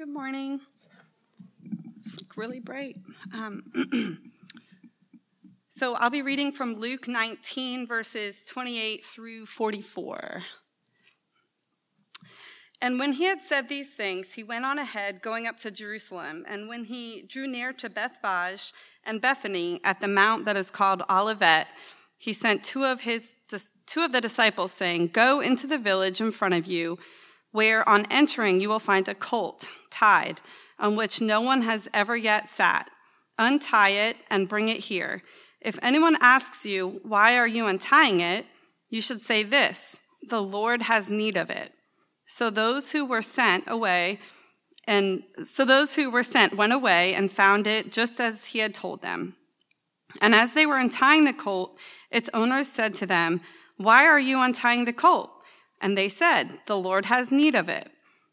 Good morning. It's really bright. Um, so I'll be reading from Luke 19, verses 28 through 44. And when he had said these things, he went on ahead, going up to Jerusalem. And when he drew near to Bethphage and Bethany at the mount that is called Olivet, he sent two of his two of the disciples, saying, "Go into the village in front of you, where on entering you will find a colt tied, on which no one has ever yet sat. Untie it and bring it here. If anyone asks you, Why are you untying it? you should say this The Lord has need of it. So those who were sent away, and so those who were sent went away and found it just as he had told them. And as they were untying the colt, its owners said to them, Why are you untying the colt? And they said, The Lord has need of it.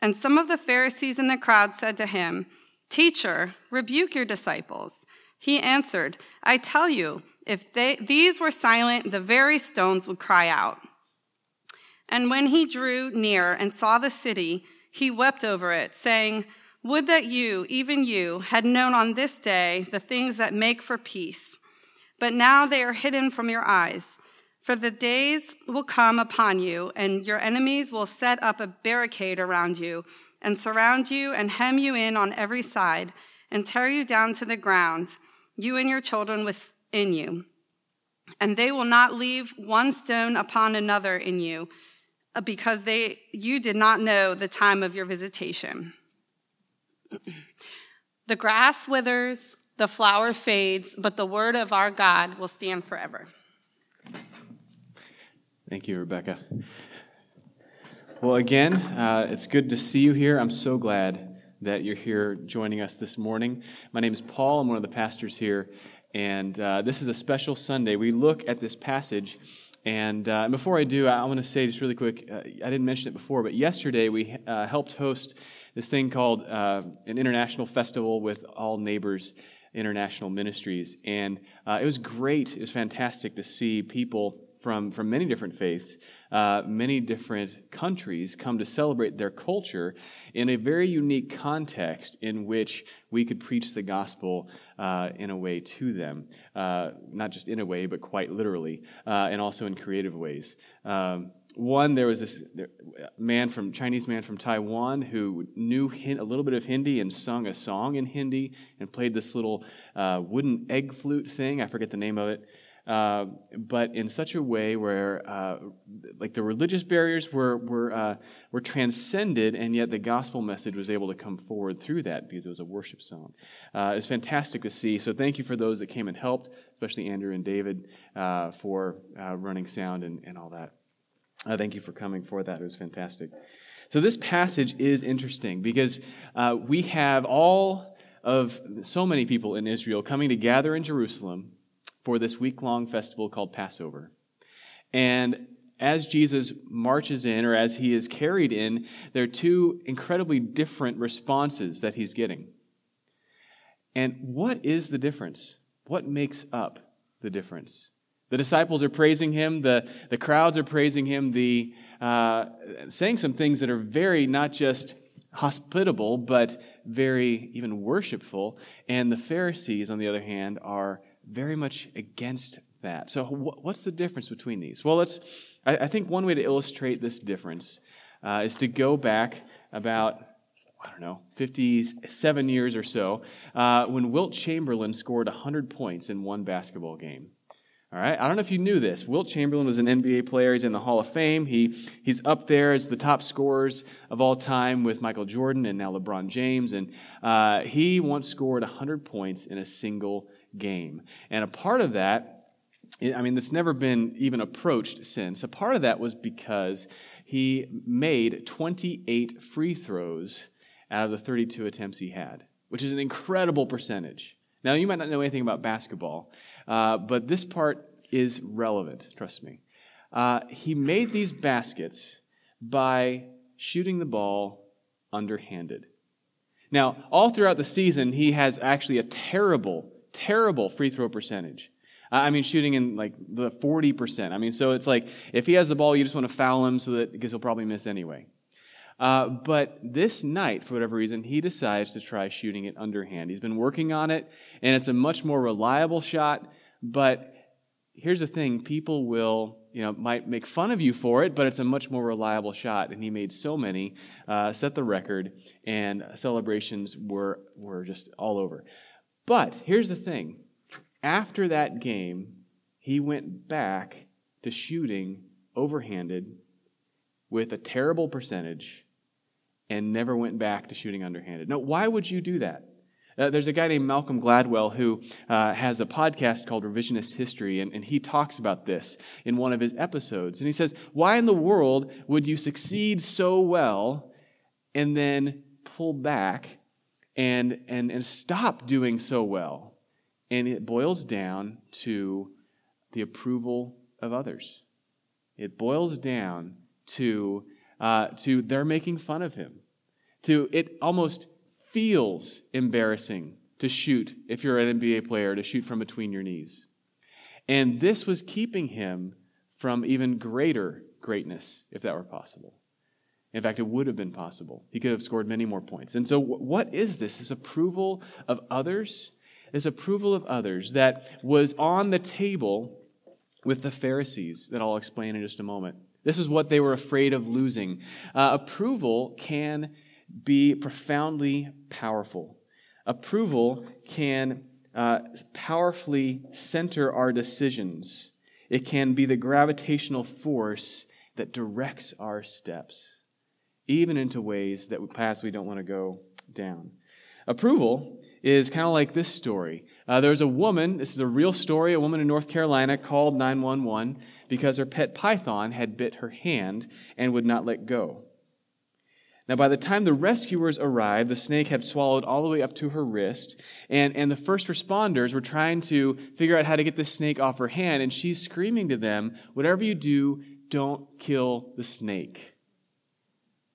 And some of the Pharisees in the crowd said to him, Teacher, rebuke your disciples. He answered, I tell you, if they, these were silent, the very stones would cry out. And when he drew near and saw the city, he wept over it, saying, Would that you, even you, had known on this day the things that make for peace. But now they are hidden from your eyes. For the days will come upon you, and your enemies will set up a barricade around you, and surround you, and hem you in on every side, and tear you down to the ground, you and your children within you. And they will not leave one stone upon another in you, uh, because they, you did not know the time of your visitation. The grass withers, the flower fades, but the word of our God will stand forever. Thank you, Rebecca. Well, again, uh, it's good to see you here. I'm so glad that you're here joining us this morning. My name is Paul. I'm one of the pastors here. And uh, this is a special Sunday. We look at this passage. And uh, before I do, I want to say just really quick uh, I didn't mention it before, but yesterday we uh, helped host this thing called uh, an international festival with All Neighbors International Ministries. And it was great. It was fantastic to see people from, from many different faiths, uh, many different countries come to celebrate their culture in a very unique context in which we could preach the gospel uh, in a way to them. Uh, not just in a way, but quite literally, uh, and also in creative ways. Um, one, there was this man from Chinese man from Taiwan who knew a little bit of Hindi and sung a song in Hindi and played this little uh, wooden egg flute thing. I forget the name of it. Uh, but in such a way where uh, like the religious barriers were, were, uh, were transcended and yet the gospel message was able to come forward through that because it was a worship song. Uh, it's fantastic to see. So thank you for those that came and helped especially andrew and david uh, for running sound and, and all that. Thank you for coming for that. It was fantastic. So this passage is interesting because we have all of so many people in israel coming to gather in jerusalem for this week long festival called Passover. And as Jesus marches in, or as he is carried in, there are two incredibly different responses that he's getting. And what is the difference? What makes up the difference? The disciples are praising him, the, the crowds are praising him, the, uh, saying some things that are very not just hospitable, but very even worshipful. And the Pharisees, on the other hand, are very much against that. So, what's the difference between these? Well, let's, I, think one way to illustrate this difference uh, is to go back about, I don't know, 57 years or so, uh, when Wilt Chamberlain scored 100 points in one basketball game. All right, I don't know if you knew this. Wilt Chamberlain was an NBA player. He's in the Hall of Fame. He, he's up there as the top scorers of all time with Michael Jordan and now LeBron James. And uh, he once scored 100 points in a single game. And a part of that, I mean, it's never been even approached since. A part of that was because he made 28 free throws out of the 32 attempts he had, which is an incredible percentage. Now, you might not know anything about basketball, uh, but this part is relevant, trust me. Uh, he made these baskets by shooting the ball underhanded. Now, all throughout the season, he has actually a terrible, terrible free throw percentage. I mean, shooting in like the 40%. I mean, so it's like if he has the ball, you just want to foul him so that because he'll probably miss anyway. Uh, but this night, for whatever reason, he decides to try shooting it underhand. He's been working on it, and it's a much more reliable shot. But here's the thing people will, you know, might make fun of you for it, but it's a much more reliable shot. And he made so many, uh, set the record, and celebrations were, were just all over. But here's the thing after that game, he went back to shooting overhanded with a terrible percentage and never went back to shooting underhanded. Now, why would you do that? Uh, there's a guy named Malcolm Gladwell who uh, has a podcast called Revisionist History, and, and he talks about this in one of his episodes. And he says, Why in the world would you succeed so well and then pull back and, and, and stop doing so well? And it boils down to the approval of others. It boils down to, uh, to they're making fun of him. To it almost feels embarrassing to shoot, if you're an NBA player, to shoot from between your knees. And this was keeping him from even greater greatness, if that were possible. In fact, it would have been possible. He could have scored many more points. And so, what is this? This approval of others? This approval of others that was on the table with the Pharisees, that I'll explain in just a moment. This is what they were afraid of losing. Uh, approval can be profoundly powerful. Approval can uh, powerfully center our decisions. It can be the gravitational force that directs our steps, even into ways that paths we don't want to go down. Approval is kind of like this story. Uh, there's a woman, this is a real story, a woman in North Carolina called 911 because her pet python had bit her hand and would not let go. Now, by the time the rescuers arrived, the snake had swallowed all the way up to her wrist, and, and the first responders were trying to figure out how to get the snake off her hand, and she's screaming to them, Whatever you do, don't kill the snake.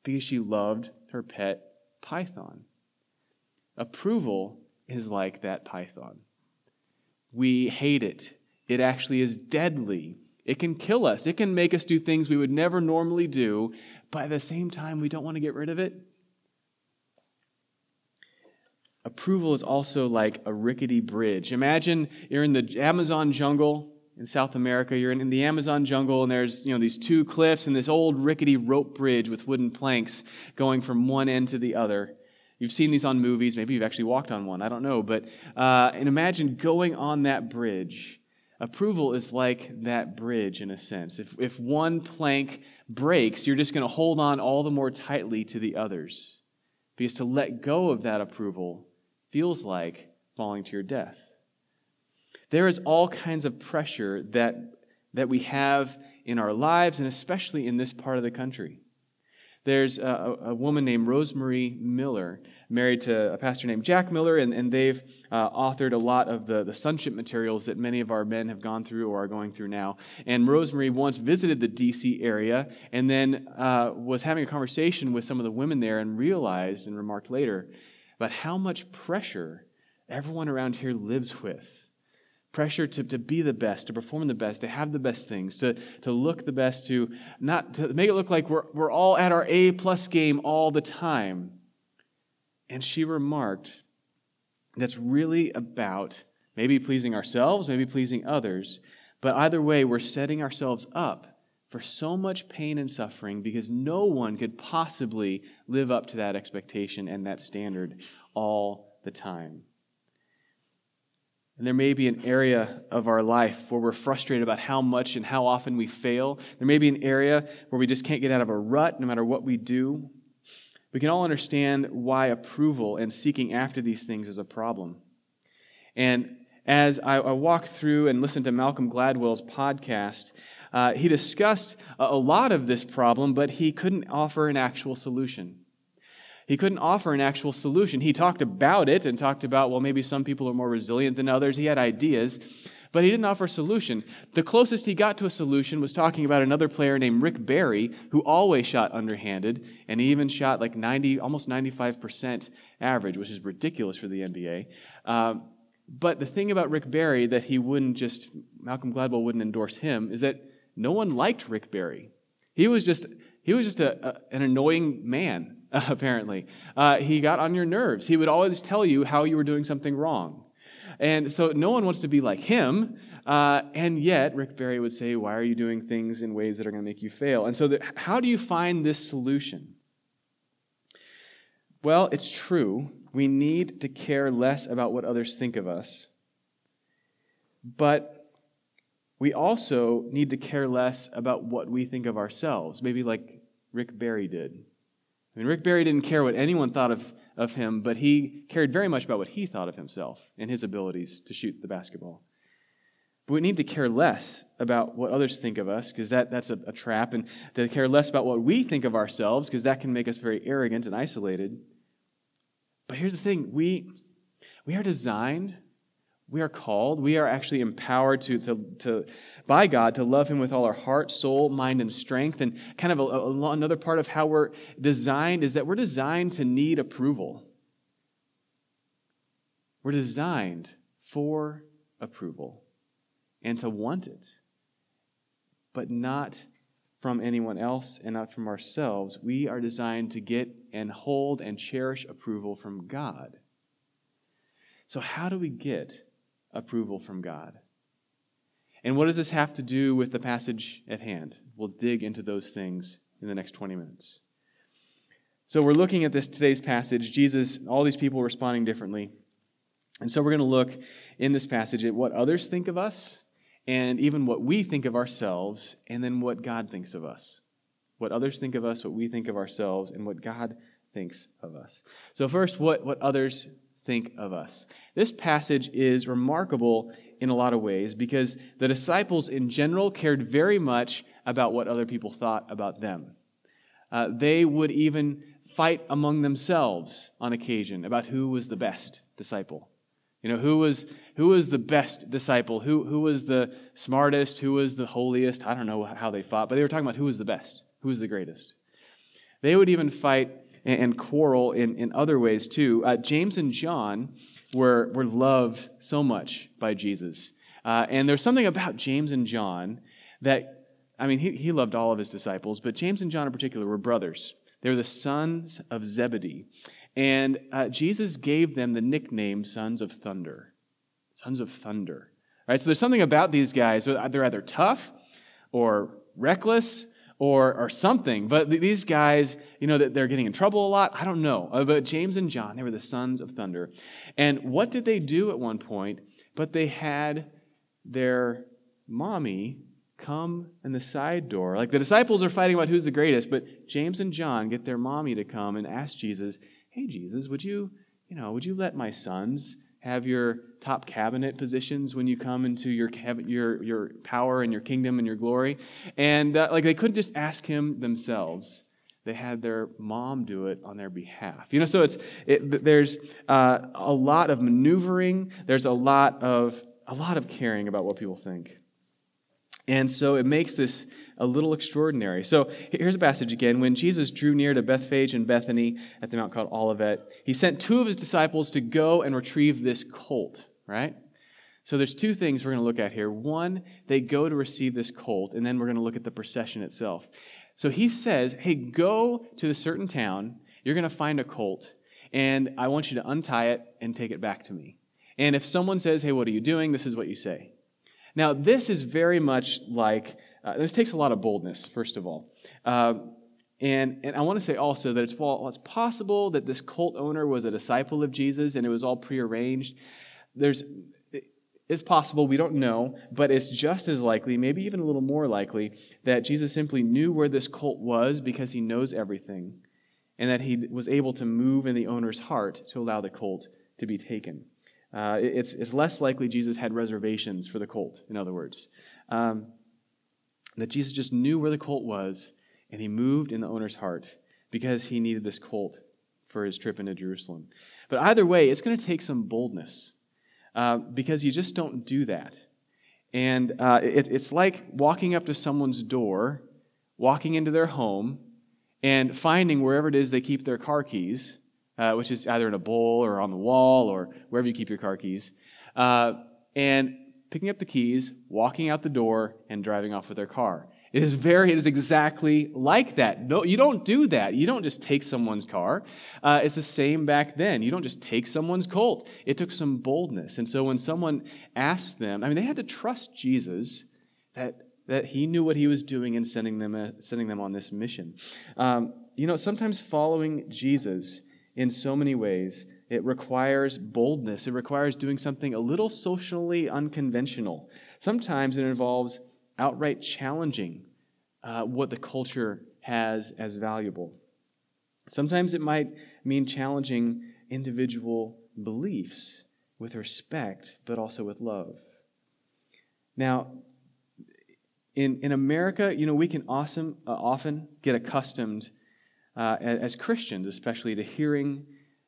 Because she loved her pet python. Approval is like that python. We hate it. It actually is deadly. It can kill us. It can make us do things we would never normally do, but at the same time, we don't want to get rid of it. Approval is also like a rickety bridge. Imagine you're in the Amazon jungle in South America. You're in, in, the Amazon jungle, and there's you know these two cliffs and this old rickety rope bridge with wooden planks going from one end to the other. You've seen these on movies. Maybe you've actually walked on one. I don't know. But uh, and imagine going on that bridge. Approval is like that bridge in a sense. If, if one plank breaks, you're just going to hold on all the more tightly to the others. Because to let go of that approval feels like falling to your death. There is all kinds of pressure that, that we have in our lives, and especially in this part of the country. There's a, a woman named Rosemary Miller married to a pastor named Jack Miller, and, and they've uh, authored a lot of the, the sonship materials that many of our men have gone through or are going through now. And Rosemary once visited the D.C. area and then uh, was having a conversation with some of the women there and realized and remarked later about how much pressure everyone around here lives with pressure to, to be the best, to perform the best, to have the best things, to, to look the best, to not to make it look like we're, we're all at our A plus game all the time. And she remarked, that's really about maybe pleasing ourselves, maybe pleasing others, but either way, we're setting ourselves up for so much pain and suffering because no one could possibly live up to that expectation and that standard all the time. And there may be an area of our life where we're frustrated about how much and how often we fail. There may be an area where we just can't get out of a rut no matter what we do. We can all understand why approval and seeking after these things is a problem. And as I, I walked through and listened to Malcolm Gladwell's podcast, uh, he discussed a, a lot of this problem, but he couldn't offer an actual solution. He couldn't offer an actual solution. He talked about it and talked about, well, maybe some people are more resilient than others. He had ideas, but he didn't offer a solution. The closest he got to a solution was talking about another player named Rick Barry, who always shot underhanded, and he even shot like 90, almost 95% average, which is ridiculous for the NBA. Um, but the thing about Rick Barry that he wouldn't just, Malcolm Gladwell wouldn't endorse him, is that no one liked Rick Barry. He was just, he was just a, a, an annoying man. apparently. Uh, he got on your nerves. He would always tell you how you were doing something wrong. And so no one wants to be like him. Uh, and yet, Rick Barry would say, Why are you doing things in ways that are going to make you fail? And so, the, how do you find this solution? Well, it's true. We need to care less about what others think of us. But we also need to care less about what we think of ourselves, maybe like Rick Barry did. I mean, Rick Barry didn't care what anyone thought of, of him, but he cared very much about what he thought of himself and his abilities to shoot the basketball. But we need to care less about what others think of us, because that, that's a, a trap, and to care less about what we think of ourselves, because that can make us very arrogant and isolated. But here's the thing we, we are designed we are called, we are actually empowered to, to, to, by God to love Him with all our heart, soul, mind, and strength. And kind of a, a, another part of how we're designed is that we're designed to need approval. We're designed for approval and to want it, but not from anyone else and not from ourselves. We are designed to get and hold and cherish approval from God. So, how do we get approval from God. And what does this have to do with the passage at hand? We'll dig into those things in the next 20 minutes. So we're looking at this today's passage. Jesus, all these people responding differently. And so we're going to look in this passage at what others think of us and even what we think of ourselves and then what God thinks of us. What others think of us, what we think of ourselves, and what God thinks of us. So first, what, what others think of us. This passage is remarkable in a lot of ways because the disciples in general cared very much about what other people thought about them. Uh, they would even fight among themselves on occasion about who was the best disciple. You know, who was, who was the best disciple? Who, who was the smartest? Who was the holiest? I don't know how they fought, but they were talking about who was the best, who was the greatest. They would even fight and, quarrel in, in other ways too. Uh, James and John were, were loved so much by Jesus. Uh, and there's something about James and John that, I mean, he, he loved all of his disciples, but James and John in particular were brothers. They were the sons of Zebedee. And uh, Jesus gave them the nickname Sons of Thunder. Sons of Thunder. Right? So there's something about these guys. They're either tough or reckless or, or something. But these guys, you know, that they're getting in trouble a lot. I don't know. Uh, but James and John, they were the sons of thunder. And what did they do at one point? But they had their mommy come in the side door. Like the disciples are fighting about who's the greatest, but James and John get their mommy to come and ask Jesus, Hey, Jesus, would you, you know, would you let my sons have your top cabinet positions when you come into your, your, your power and your kingdom and your glory. And uh, like they couldn't just ask him themselves. They had their mom do it on their behalf. You know, so it's, it, there's uh, a lot of maneuvering. There's a lot of, a lot of caring about what people think. And so it makes this a little extraordinary. So here's a passage again. When Jesus drew near to Bethphage and Bethany at the mount called Olivet, he sent two of his disciples to go and retrieve this colt, right? So there's two things we're going to look at here. One, they go to receive this colt, and then we're going to look at the procession itself. So he says, hey, go to a certain town. You're going to find a colt, and I want you to untie it and take it back to me. And if someone says, hey, what are you doing? This is what you say. Now, this is very much like uh, this takes a lot of boldness, first of all. Uh, and, and I want to say also that it's, well, it's possible that this cult owner was a disciple of Jesus and it was all prearranged. There's, it's possible, we don't know, but it's just as likely, maybe even a little more likely, that Jesus simply knew where this cult was because he knows everything, and that he was able to move in the owner's heart to allow the cult to be taken. Uh, it's, it's less likely Jesus had reservations for the cult, in other words. Um, that Jesus just knew where the colt was, and he moved in the owner's heart because he needed this colt for his trip into Jerusalem. But either way, it's going to take some boldness uh, because you just don't do that. And uh, it, it's like walking up to someone's door, walking into their home, and finding wherever it is they keep their car keys, uh, which is either in a bowl or on the wall or wherever you keep your car keys, uh, and picking up the keys, walking out the door, and driving off with their car. It is very, it is exactly like that. No, you don't do that. You don't just take someone's car. Uh, it's the same back then. You don't just take someone's colt. It took some boldness. And so when someone asked them, I mean, they had to trust Jesus that, that he knew what he was doing in sending them, sending them on this mission. Um, you know, sometimes following Jesus in so many ways, it requires boldness. It requires doing something a little socially unconventional. Sometimes it involves outright challenging uh, what the culture has as valuable. Sometimes it might mean challenging individual beliefs with respect, but also with love. Now, in, in America, you know, we can awesome, uh, often get accustomed uh, as Christians, especially, to hearing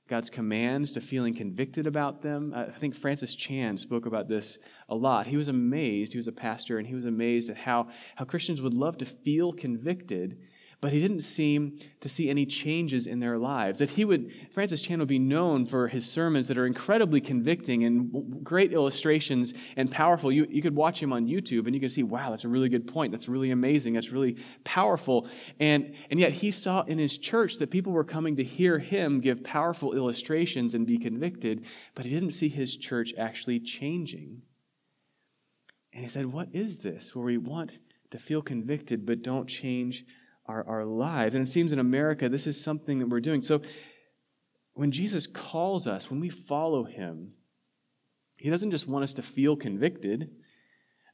God's commands, to feeling convicted about them. Uh, I think Francis Chan spoke about this a lot. He was amazed, he was a pastor, and he was amazed at how, how Christians would love to feel convicted but he didn't seem to see any changes in their lives. That he would, Francis Chan would be known for his sermons that are incredibly convicting and great illustrations and powerful. You, you could watch him on YouTube and you could see, wow, that's a really good point. That's really amazing. That's really powerful. And, and yet he saw in his church that people were coming to hear him give powerful illustrations and be convicted, but he didn't see his church actually changing. And he said, What is this where we want to feel convicted but don't change our, our lives. And it seems in America, this is something that we're doing. So when Jesus calls us, when we follow him, he doesn't just want us to feel convicted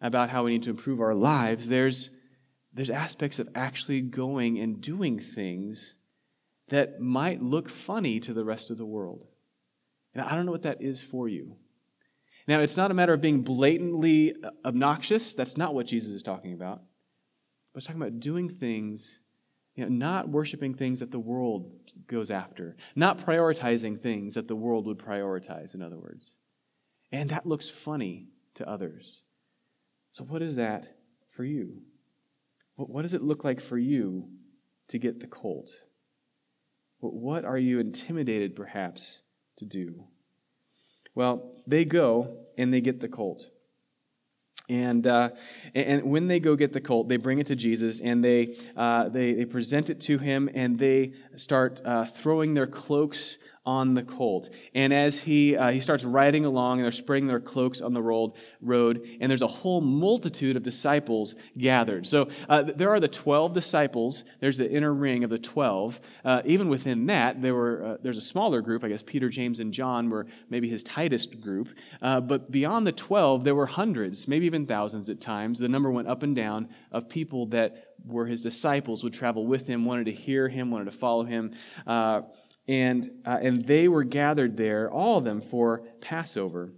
about how we need to improve our lives. There's, there's aspects of actually going and doing things that might look funny to the rest of the world. And I don't know what that is for you. Now, it's not a matter of being blatantly obnoxious. That's not what Jesus is talking about. But talking about doing things, you know, not worshiping things that the world goes after, not prioritizing things that the world would prioritize, in other words. And that looks funny to others. So, what is that for you? What does it look like for you to get the colt? What are you intimidated, perhaps, to do? Well, they go and they get the colt. And, uh, and when they go get the colt, they bring it to Jesus and they, uh, they, they present it to him and they start uh, throwing their cloaks on the colt. And as he, uh, he starts riding along, and they're spreading their cloaks on the road, road, and there's a whole multitude of disciples gathered. So uh, there are the 12 disciples. There's the inner ring of the 12. Uh, even within that, there were, uh, there's a smaller group. I guess Peter, James, and John were maybe his tightest group. Uh, but beyond the 12, there were hundreds, maybe even thousands at times. The number went up and down of people that were his disciples, would travel with him, wanted to hear him, wanted to follow him. And, uh, and they were gathered there, all of them, for Passover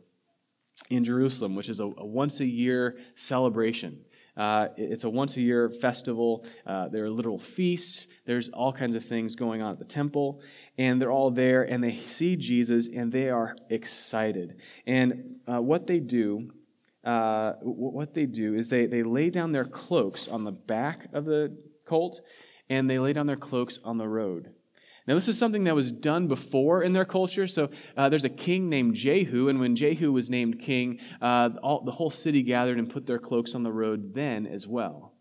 in Jerusalem, which is a, a once a year celebration. Uh, it's a once a year festival. Uh, there are literal feasts. There's all kinds of things going on at the temple. And they're all there and they see Jesus and they are excited. And uh, what they do, uh, what they do is they, they lay down their cloaks on the back of the colt and they lay down their cloaks on the road. Now, this is something that was done before in their culture. So, uh, there's a king named Jehu, and when Jehu was named king, uh, all, the whole city gathered and put their cloaks on the road then as well.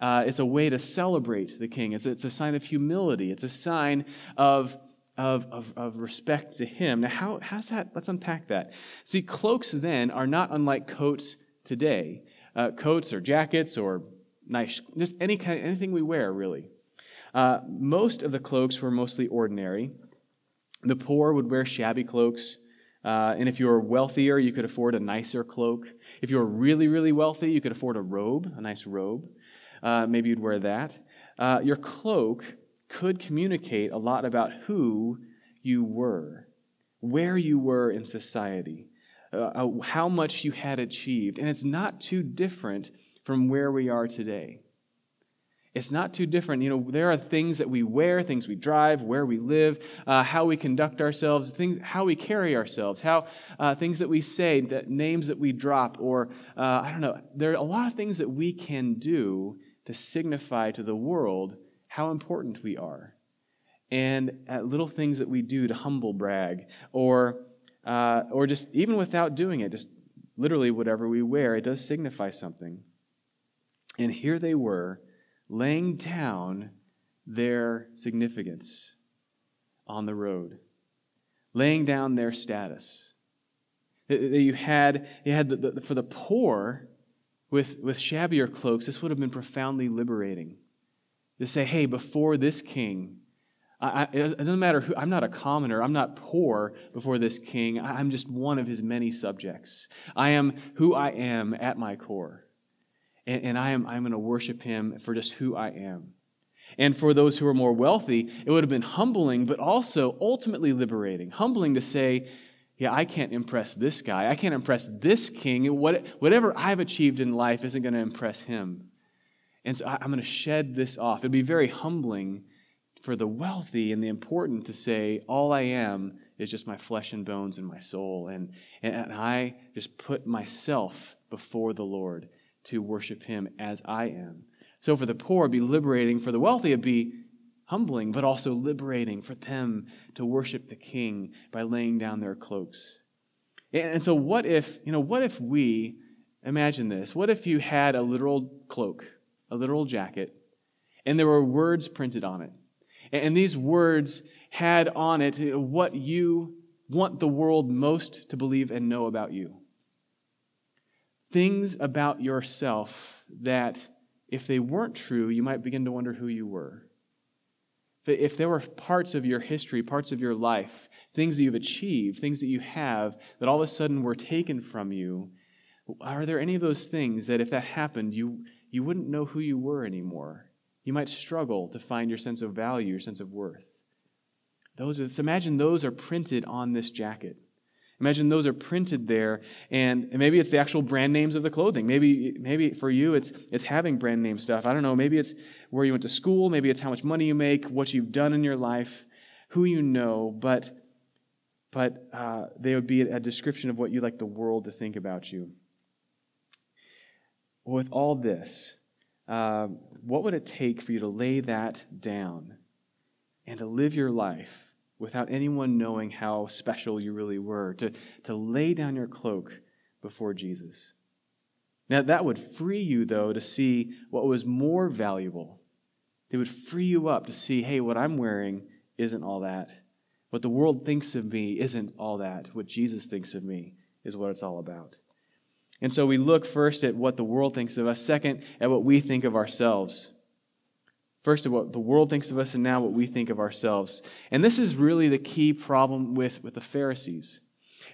Uh, it's a way to celebrate the king, it's, it's a sign of humility, it's a sign of, of, of, of respect to him. Now, how, how's that? Let's unpack that. See, cloaks then are not unlike coats today. Uh, coats or jackets or nice, just any kind, anything we wear, really. Uh, most of the cloaks were mostly ordinary. The poor would wear shabby cloaks. Uh, and if you were wealthier, you could afford a nicer cloak. If you were really, really wealthy, you could afford a robe, a nice robe. Uh, maybe you'd wear that. Uh, your cloak could communicate a lot about who you were, where you were in society, uh, uh, how much you had achieved. And it's not too different from where we are today. It's not too different. You know, there are things that we wear, things we drive, where we live, uh, how we conduct ourselves, things, how we carry ourselves, how uh, things that we say, that names that we drop, or uh, I don't know. There are a lot of things that we can do to signify to the world how important we are, and uh, little things that we do to humble brag, or uh, or just even without doing it, just literally whatever we wear, it does signify something. And here they were laying down their significance on the road, laying down their status. You had, you had the, the, for the poor with, with shabbier cloaks, this would have been profoundly liberating. To say, hey, before this king, I, it doesn't matter who, I'm not a commoner. I'm not poor before this king. I'm just one of his many subjects. I am who I am at my core and, and I am I'm going to worship him for just who I am. And for those who are more wealthy, it would have been humbling, but also ultimately liberating. Humbling to say, yeah, I can't impress this guy. I can't impress this king. What, whatever I've achieved in life isn't going to impress him. And so I'm going to shed this off. It'd be very humbling for the wealthy and the important to say, all I am is just my flesh and bones and my soul. And, and I just put myself before the Lord to worship him as I am. So for the poor, it'd be liberating. For the wealthy, it'd be humbling, but also liberating for them to worship the king by laying down their cloaks. And so what if, you know, what if we, imagine this, what if you had a literal cloak, a literal jacket, and there were words printed on it? And these words had on it what you want the world most to believe and know about you things about yourself that, if they weren't true, you might begin to wonder who you were. If there were parts of your history, parts of your life, things that you've achieved, things that you have, that all of a sudden were taken from you, are there any of those things that if that happened, you, you wouldn't know who you were anymore? You might struggle to find your sense of value, your sense of worth. Those are, so imagine those are printed on this jacket. Imagine those are printed there, and, maybe it's the actual brand names of the clothing. Maybe, maybe for you, it's, it's having brand name stuff. I don't know. Maybe it's where you went to school. Maybe it's how much money you make, what you've done in your life, who you know. But, but uh, they would be a description of what you'd like the world to think about you. With all this, uh, what would it take for you to lay that down and to live your life? Without anyone knowing how special you really were, to, to lay down your cloak before Jesus. Now, that would free you, though, to see what was more valuable. It would free you up to see, hey, what I'm wearing isn't all that. What the world thinks of me isn't all that. What Jesus thinks of me is what it's all about. And so we look first at what the world thinks of us, second, at what we think of ourselves. First of what the world thinks of us, and now what we think of ourselves. And this is really the key problem with, with the Pharisees.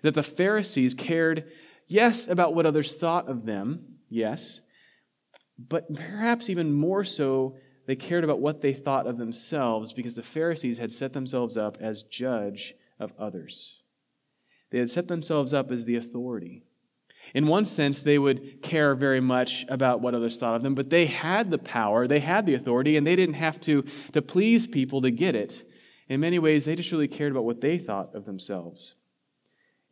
That the Pharisees cared, yes, about what others thought of them, yes, but perhaps even more so, they cared about what they thought of themselves because the Pharisees had set themselves up as judge of others. They had set themselves up as the authority. In one sense, they would care very much about what others thought of them, but they had the power, they had the authority, and they didn't have to, to please people to get it. In many ways, they just really cared about what they thought of themselves.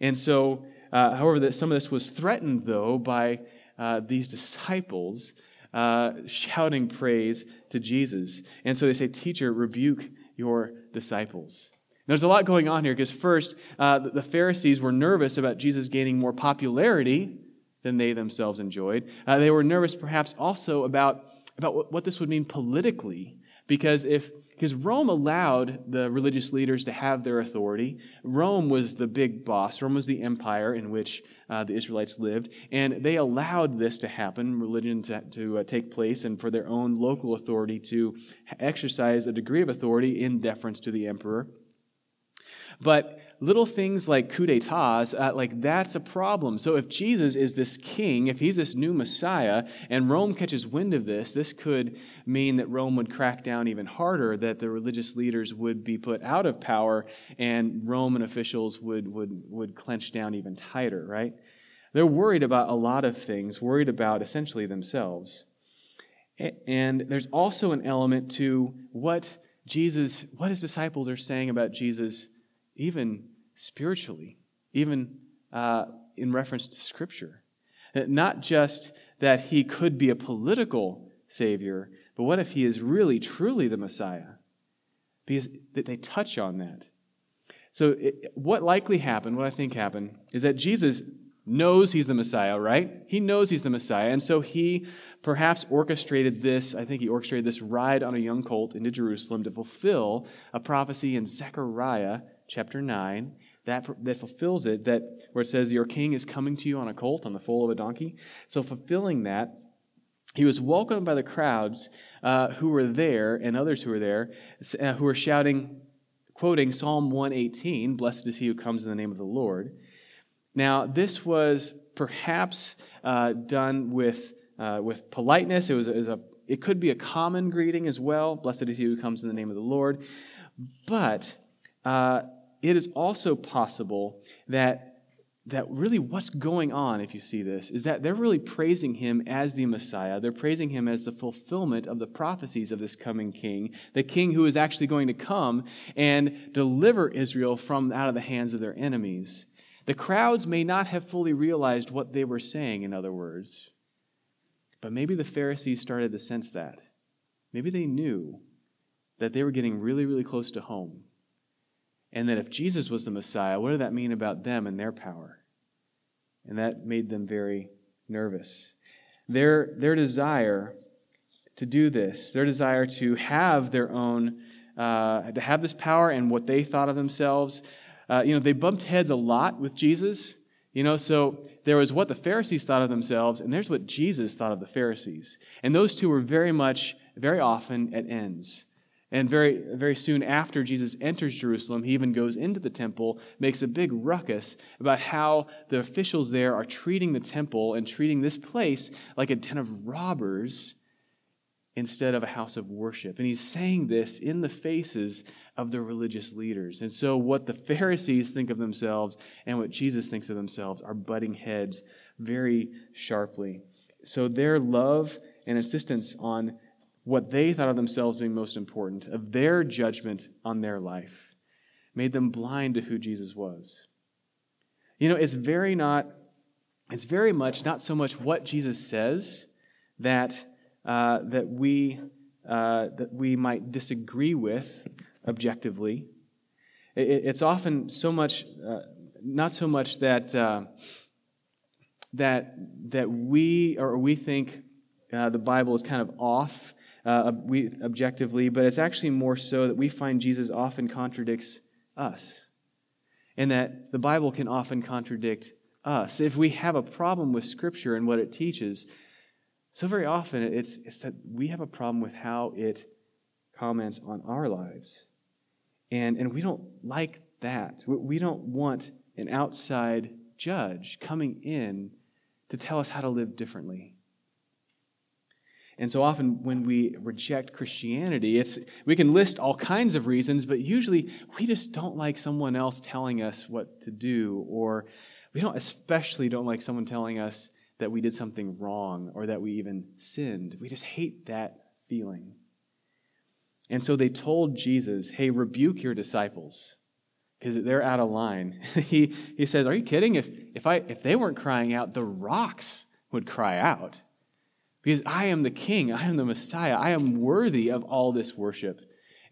And so, uh, however, that some of this was threatened, though, by uh, these disciples uh, shouting praise to Jesus. And so they say, Teacher, rebuke your disciples. There's a lot going on here because, first, uh, the Pharisees were nervous about Jesus gaining more popularity than they themselves enjoyed. Uh, they were nervous, perhaps, also about, about what, this would mean politically. Because if because Rome allowed the religious leaders to have their authority. Rome was the big boss. Rome was the empire in which uh, the Israelites lived, and they allowed this to happen, religion to, to uh, take place, and for their own local authority to exercise a degree of authority in deference to the emperor. But little things like coup d'etats, uh, like that's a problem. So if Jesus is this king, if he's this new Messiah, and Rome catches wind of this, this could mean that Rome would crack down even harder, that the religious leaders would be put out of power, and Roman officials would, would, would clench down even tighter, right? They're worried about a lot of things, worried about essentially themselves. And there's also an element to what Jesus, what his disciples are saying about Jesus, even spiritually, even uh, in reference to Scripture. Not just that he could be a political Savior, but what if he is really, truly the Messiah? Because they touch on that. So, it, what likely happened, what I think happened, is that Jesus knows he's the Messiah, right? He knows he's the Messiah. And so he perhaps orchestrated this, I think he orchestrated this ride on a young colt into Jerusalem to fulfill a prophecy in Zechariah chapter 9 that, that fulfills it, that where it says, Your king is coming to you on a colt, on the foal of a donkey. So, fulfilling that, he was welcomed by the crowds uh, who were there and others who were there, uh, who were shouting, quoting Psalm 118, Blessed is he who comes in the name of the Lord. Now, this was perhaps uh, done with, uh, with politeness. It, was, it, was a, it could be a common greeting as well. Blessed is he who comes in the name of the Lord. But uh, it is also possible that that really what's going on, if you see this, is that they're really praising him as the Messiah. They're praising him as the fulfillment of the prophecies of this coming king, the king who is actually going to come and deliver Israel from out of the hands of their enemies. The crowds may not have fully realized what they were saying, in other words. But maybe the Pharisees started to sense that. Maybe they knew that they were getting really, really close to home. And that if Jesus was the Messiah, what did that mean about them and their power? And that made them very nervous. Their, their desire to do this, their desire to have their own, uh, to have this power and what they thought of themselves, uh, you know, they bumped heads a lot with Jesus. You know, so there was what the Pharisees thought of themselves, and there's what Jesus thought of the Pharisees. And those two were very much, very often at ends. And very, very soon after Jesus enters Jerusalem, he even goes into the temple, makes a big ruckus about how the officials there are treating the temple and treating this place like a den of robbers instead of a house of worship. And he's saying this in the faces of the religious leaders. And so, what the Pharisees think of themselves and what Jesus thinks of themselves are butting heads very sharply. So, their love and insistence on what they thought of themselves being most important, of their judgment on their life, made them blind to who Jesus was. You know, it's very not, it's very much not so much what Jesus says that, uh, that, we, uh, that we might disagree with, objectively. It's often so much, uh, not so much that, uh, that, that we, or we think uh, the Bible is kind of off uh, we, objectively, but it's actually more so that we find Jesus often contradicts us. And that the Bible can often contradict us. If we have a problem with Scripture and what it teaches, so very often it's, it's that we have a problem with how it comments on our lives. And, and we don't like that. We don't want an outside judge coming in to tell us how to live differently. And so often when we reject Christianity, it's, we can list all kinds of reasons, but usually we just don't like someone else telling us what to do, or we don't especially don't like someone telling us that we did something wrong or that we even sinned. We just hate that feeling. And so they told Jesus, hey, rebuke your disciples because they're out of line. he, he says, Are you kidding? If, if, I, if they weren't crying out, the rocks would cry out. Because I am the king, I am the Messiah, I am worthy of all this worship.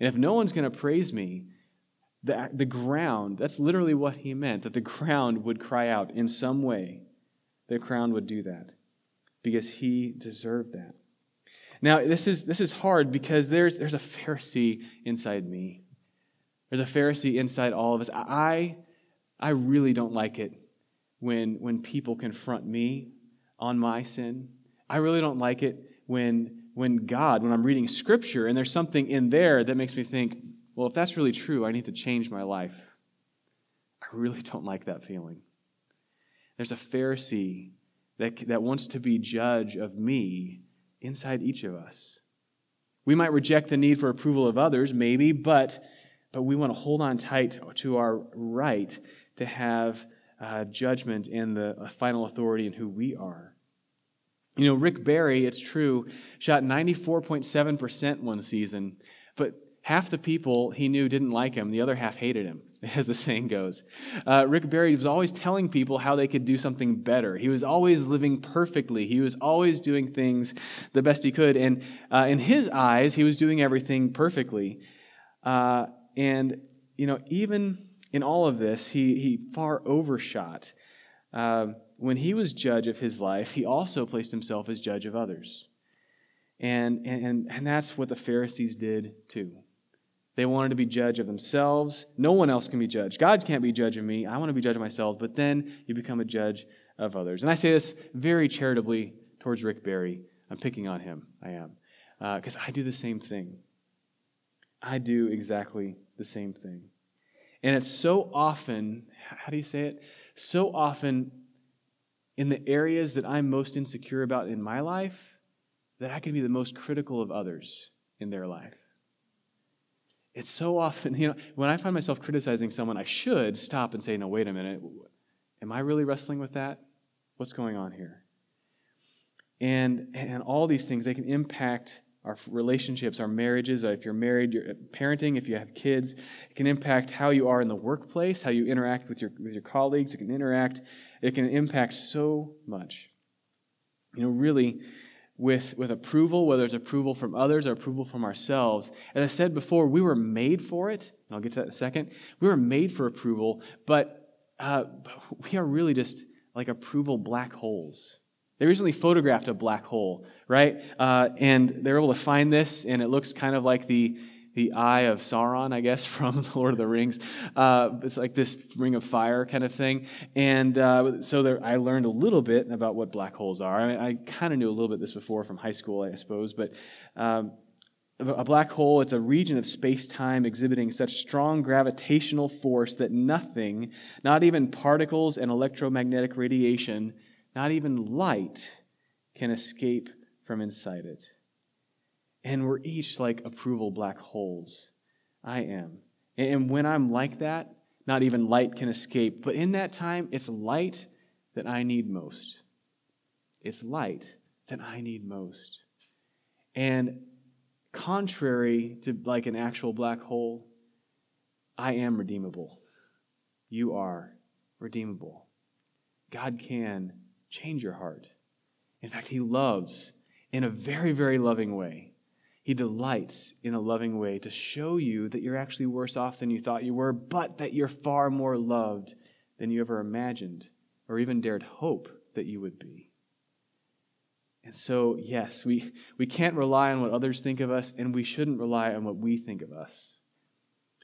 And if no one's going to praise me, the, the ground, that's literally what he meant, that the ground would cry out in some way. The ground would do that because he deserved that. Now, this is, this is hard because there's, there's a Pharisee inside me. There's a Pharisee inside all of us. I, I really don't like it when, when people confront me on my sin. I really don't like it when, when God, when I'm reading Scripture and there's something in there that makes me think, well, if that's really true, I need to change my life. I really don't like that feeling. There's a Pharisee that, that wants to be judge of me inside each of us. We might reject the need for approval of others, maybe, but, but we want to hold on tight to our right to have uh, judgment and the final authority in who we are. You know, Rick Barry, it's true, shot 94.7% one season, but half the people he knew didn't like him, the other half hated him, as the saying goes. Uh, Rick Barry was always telling people how they could do something better. He was always living perfectly. He was always doing things the best he could. And uh, in his eyes, he was doing everything perfectly. Uh, and, you know, even in all of this, he, he far overshot. When he was judge of his life, he also placed himself as judge of others. And, and, and that's what the Pharisees did too. They wanted to be judge of themselves. No one else can be judged. God can't be judge of me. I want to be judge of myself. But then you become a judge of others. And I say this very charitably towards Rick Barry. I'm picking on him. I am. Because uh, I do the same thing. I do exactly the same thing. And it's so often, how do you say it? So often in the areas that I'm most insecure about in my life that I can be the most critical of others in their life. It's so often, you know, when I find myself criticizing someone, I should stop and say, no, wait a minute. Am I really wrestling with that? What's going on here? And, and all these things, they can impact our relationships, our marriages. Uh, if you're married, your uh, parenting, if you have kids, it can impact how you are in the workplace, how you interact with your, with your colleagues. It can interact, it can impact so much. You know, really, with, with approval, whether it's approval from others or approval from ourselves. As I said before, we were made for it. And I'll get to that in a second. We were made for approval, but uh, we are really just like approval black holes. They recently photographed a black hole, right? Uh, and they're able to find this, and it looks kind of like the the eye of Sauron, I guess, from the Lord of the Rings. Uh, it's like this ring of fire kind of thing. And uh, so there, I learned a little bit about what black holes are. I, mean, I kind of knew a little bit this before from high school, I suppose, but. Um, a black hole, it's a region of space time exhibiting such strong gravitational force that nothing, not even particles and electromagnetic radiation, not even light, can escape from inside it. And we're each like approval black holes. I am. And when I'm like that, not even light can escape. But in that time, it's light that I need most. It's light that I need most. And contrary to like an actual black hole, I am redeemable. You are redeemable. God can change your heart. In fact, He loves in a very, very loving way. He delights in a loving way to show you that you're actually worse off than you thought you were, but that you're far more loved than you ever imagined or even dared hope that you would be. And so, yes, we, we can't rely on what others think of us, and we shouldn't rely on what we think of us.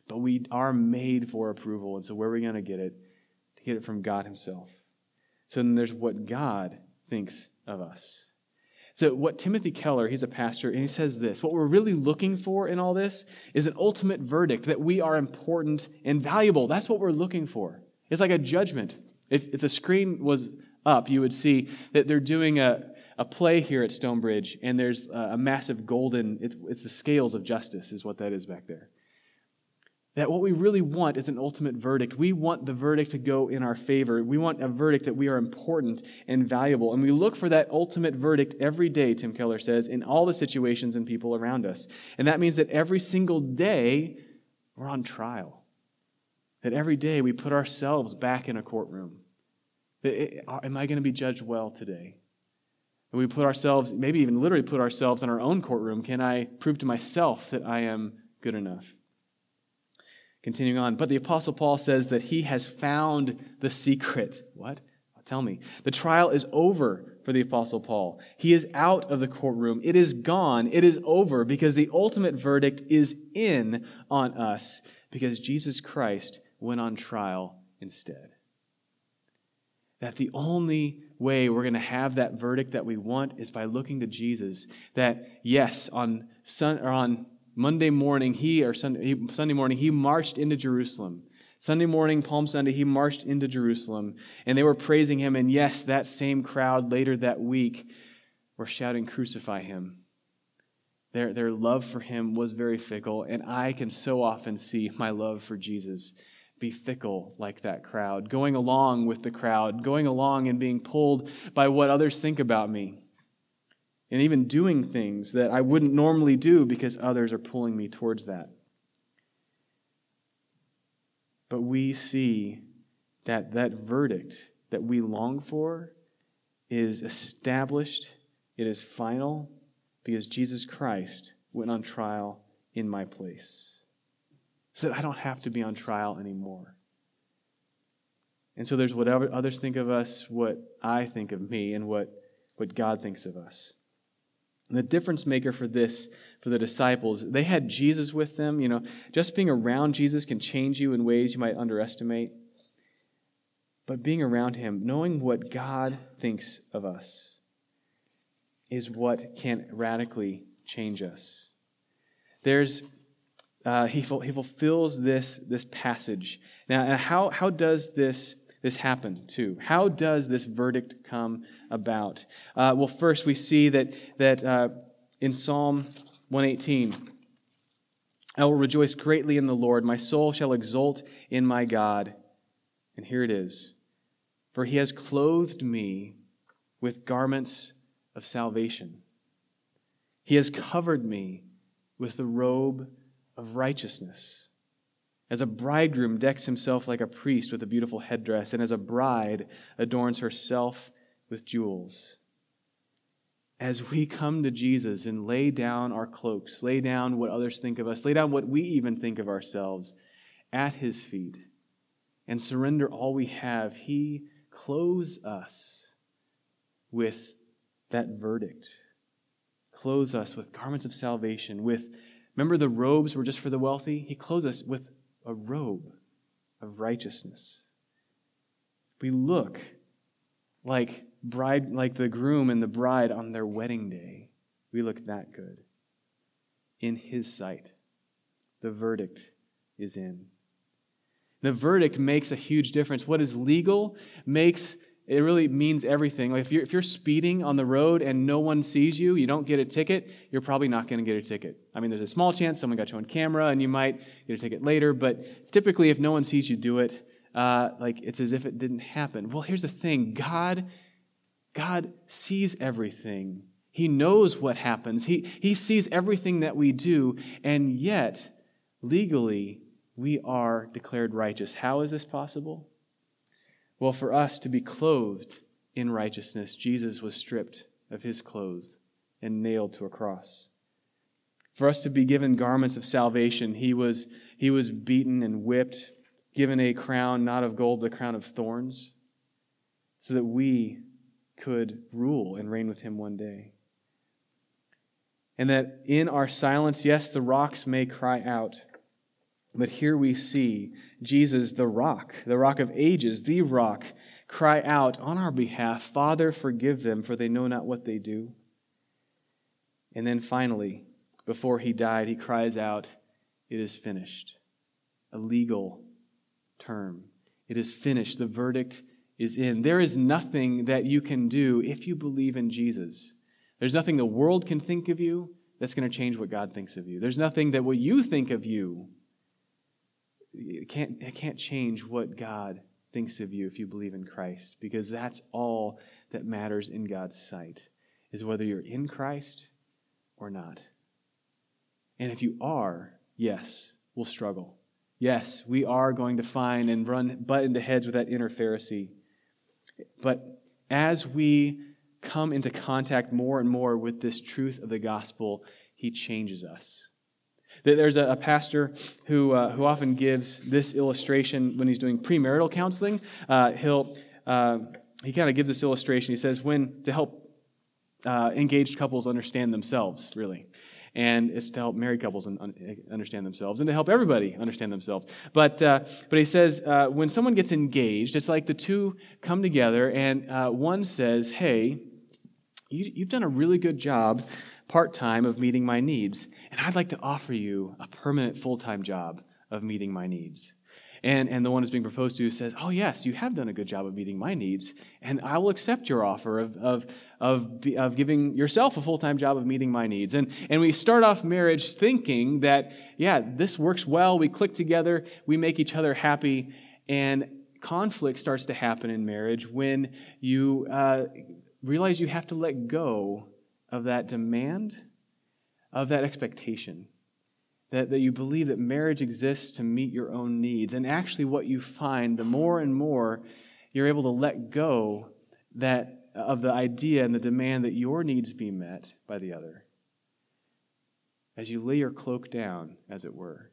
But we are made for approval, and so where are we going to get it? To get it from God Himself. So then there's what God thinks of us. So, what Timothy Keller, he's a pastor, and he says this what we're really looking for in all this is an ultimate verdict that we are important and valuable. That's what we're looking for. It's like a judgment. If, if the screen was up, you would see that they're doing a, a play here at Stonebridge, and there's a, a massive golden, it's, it's the scales of justice, is what that is back there that what we really want is an ultimate verdict. We want the verdict to go in our favor. We want a verdict that we are important and valuable. And we look for that ultimate verdict every day, Tim Keller says, in all the situations and people around us. And that means that every single day we're on trial. That every day we put ourselves back in a courtroom. Eh, am I going to be judged well today? And we put ourselves, maybe even literally put ourselves in our own courtroom. Can I prove to myself that I am good enough? Continuing on, but the Apostle Paul says that he has found the secret. What? Tell me. The trial is over for the Apostle Paul. He is out of the courtroom. It is gone. It is over because the ultimate verdict is in on us because Jesus Christ went on trial instead. That the only way we're going to have that verdict that we want is by looking to Jesus. That, yes, on, sun, or on Monday morning, he, or Sunday, Sunday morning, he marched into Jerusalem. Sunday morning, Palm Sunday, he marched into Jerusalem and they were praising him. And yes, that same crowd later that week were shouting, Crucify him. Their, their love for him was very fickle. And I can so often see my love for Jesus be fickle like that crowd, going along with the crowd, going along and being pulled by what others think about me. And even doing things that I wouldn't normally do because others are pulling me towards that. But we see that that verdict that we long for is established, it is final, because Jesus Christ went on trial in my place. So that I don't have to be on trial anymore. And so there's whatever others think of us, what I think of me, and what, what God thinks of us. And the difference maker for this, for the disciples, they had Jesus with them. You know, just being around Jesus can change you in ways you might underestimate. But being around him, knowing what God thinks of us, is what can radically change us. There's, uh, he, he fulfills this, this passage. Now, how, how does this this happen too? How does this verdict come about? Uh, well, first we see that, that uh, in Psalm 118, I will rejoice greatly in the Lord. My soul shall exult in my God. And here it is For he has clothed me with garments of salvation, he has covered me with the robe of righteousness. As a bridegroom decks himself like a priest with a beautiful headdress, and as a bride adorns herself with jewels. As we come to Jesus and lay down our cloaks, lay down what others think of us, lay down what we even think of ourselves at his feet, and surrender all we have, he clothes us with that verdict. Clothes us with garments of salvation, with, remember the robes were just for the wealthy? He clothes us with a robe of righteousness. We look like bride like the groom and the bride on their wedding day. We look that good. In his sight. The verdict is in. The verdict makes a huge difference. What is legal makes it really means everything. Like if you're, if you're speeding on the road and no one sees you, you don't get a ticket, you're probably not going to get a ticket. I mean, there's a small chance someone got you on camera and you might get a ticket later, but typically if no one sees you do it, uh, like it's as if it didn't happen. Well, here's the thing God, God sees everything. He knows what happens. He, he sees everything that we do, and yet, legally, we are declared righteous. How is this possible? Well, for us to be clothed in righteousness, Jesus was stripped of his clothes and nailed to a cross. For us to be given garments of salvation, he was, he was beaten and whipped, given a crown not of gold, a crown of thorns, so that we could rule and reign with him one day. And that in our silence, yes, the rocks may cry out, but here we see Jesus, the rock, the rock of ages, the rock, cry out on our behalf, Father, forgive them, for they know not what they do. And then finally, before he died, he cries out, It is finished. A legal term. It is finished. The verdict is in. There is nothing that you can do if you believe in Jesus. There's nothing the world can think of you that's going to change what God thinks of you. There's nothing that what you think of you it can't, it can't change what God thinks of you if you believe in Christ, because that's all that matters in God's sight, is whether you're in Christ or not. And if you are, yes, we'll struggle. Yes, we are going to find and run butt into heads with that inner Pharisee. But as we come into contact more and more with this truth of the gospel, he changes us. There's a, pastor who, uh, who often gives this illustration when he's doing premarital counseling. Uh, he'll, uh, he kind of gives this illustration. He says, when to help uh, engaged couples understand themselves, really. And it's to help married couples understand themselves and to help everybody understand themselves. But, uh, but he says, uh, when someone gets engaged, it's like the two come together and one says, Hey, you, you've done a really good job part time of meeting my needs. And I'd like to offer you a permanent full time job of meeting my needs. And, and the one who's being proposed to says, Oh, yes, you have done a good job of meeting my needs, and I will accept your offer of, of, of, of giving yourself a full time job of meeting my needs. And, and we start off marriage thinking that, yeah, this works well, we click together, we make each other happy, and conflict starts to happen in marriage when you uh, realize you have to let go of that demand, of that expectation. That, that you believe that marriage exists to meet your own needs. And actually, what you find, the more and more you're able to let go that, of the idea and the demand that your needs be met by the other. As you lay your cloak down, as it were,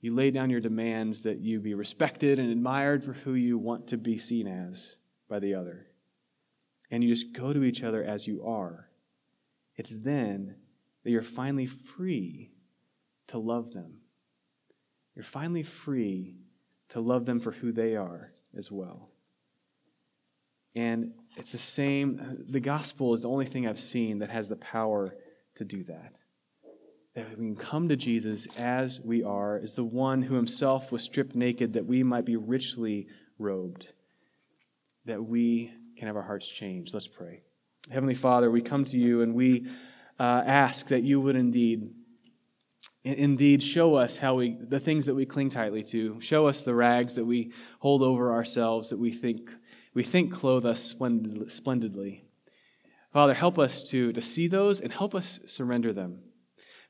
you lay down your demands that you be respected and admired for who you want to be seen as by the other. And you just go to each other as you are. It's then that you're finally free to love them. You're finally free to love them for who they are as well. And it's the same, the gospel is the only thing I've seen that has the power to do that that we can come to Jesus as we are, as the one who himself was stripped naked that we might be richly robed, that we can have our hearts changed. Let's pray. Heavenly Father, we come to you and we uh, ask that you would indeed indeed show us how we the things that we cling tightly to show us the rags that we hold over ourselves that we think we think clothe us splendid, splendidly father help us to to see those and help us surrender them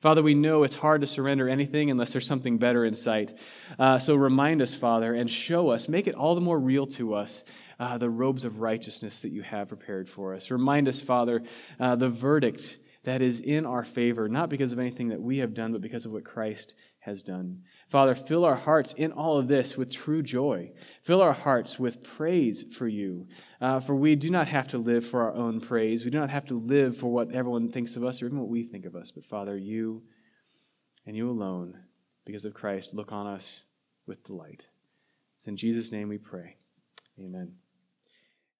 Father, we know it's hard to surrender anything unless there's something better in sight. Uh, so remind us, Father, and show us, make it all the more real to us, uh, the robes of righteousness that you have prepared for us. Remind us, Father, uh, the verdict that is in our favor, not because of anything that we have done, but because of what Christ has done. Father, fill our hearts in all of this with true joy. Fill our hearts with praise for you. Uh, for we do not have to live for our own praise. We do not have to live for what everyone thinks of us or even what we think of us. But Father, you and you alone, because of Christ, look on us with delight. It's in Jesus' name we pray. Amen.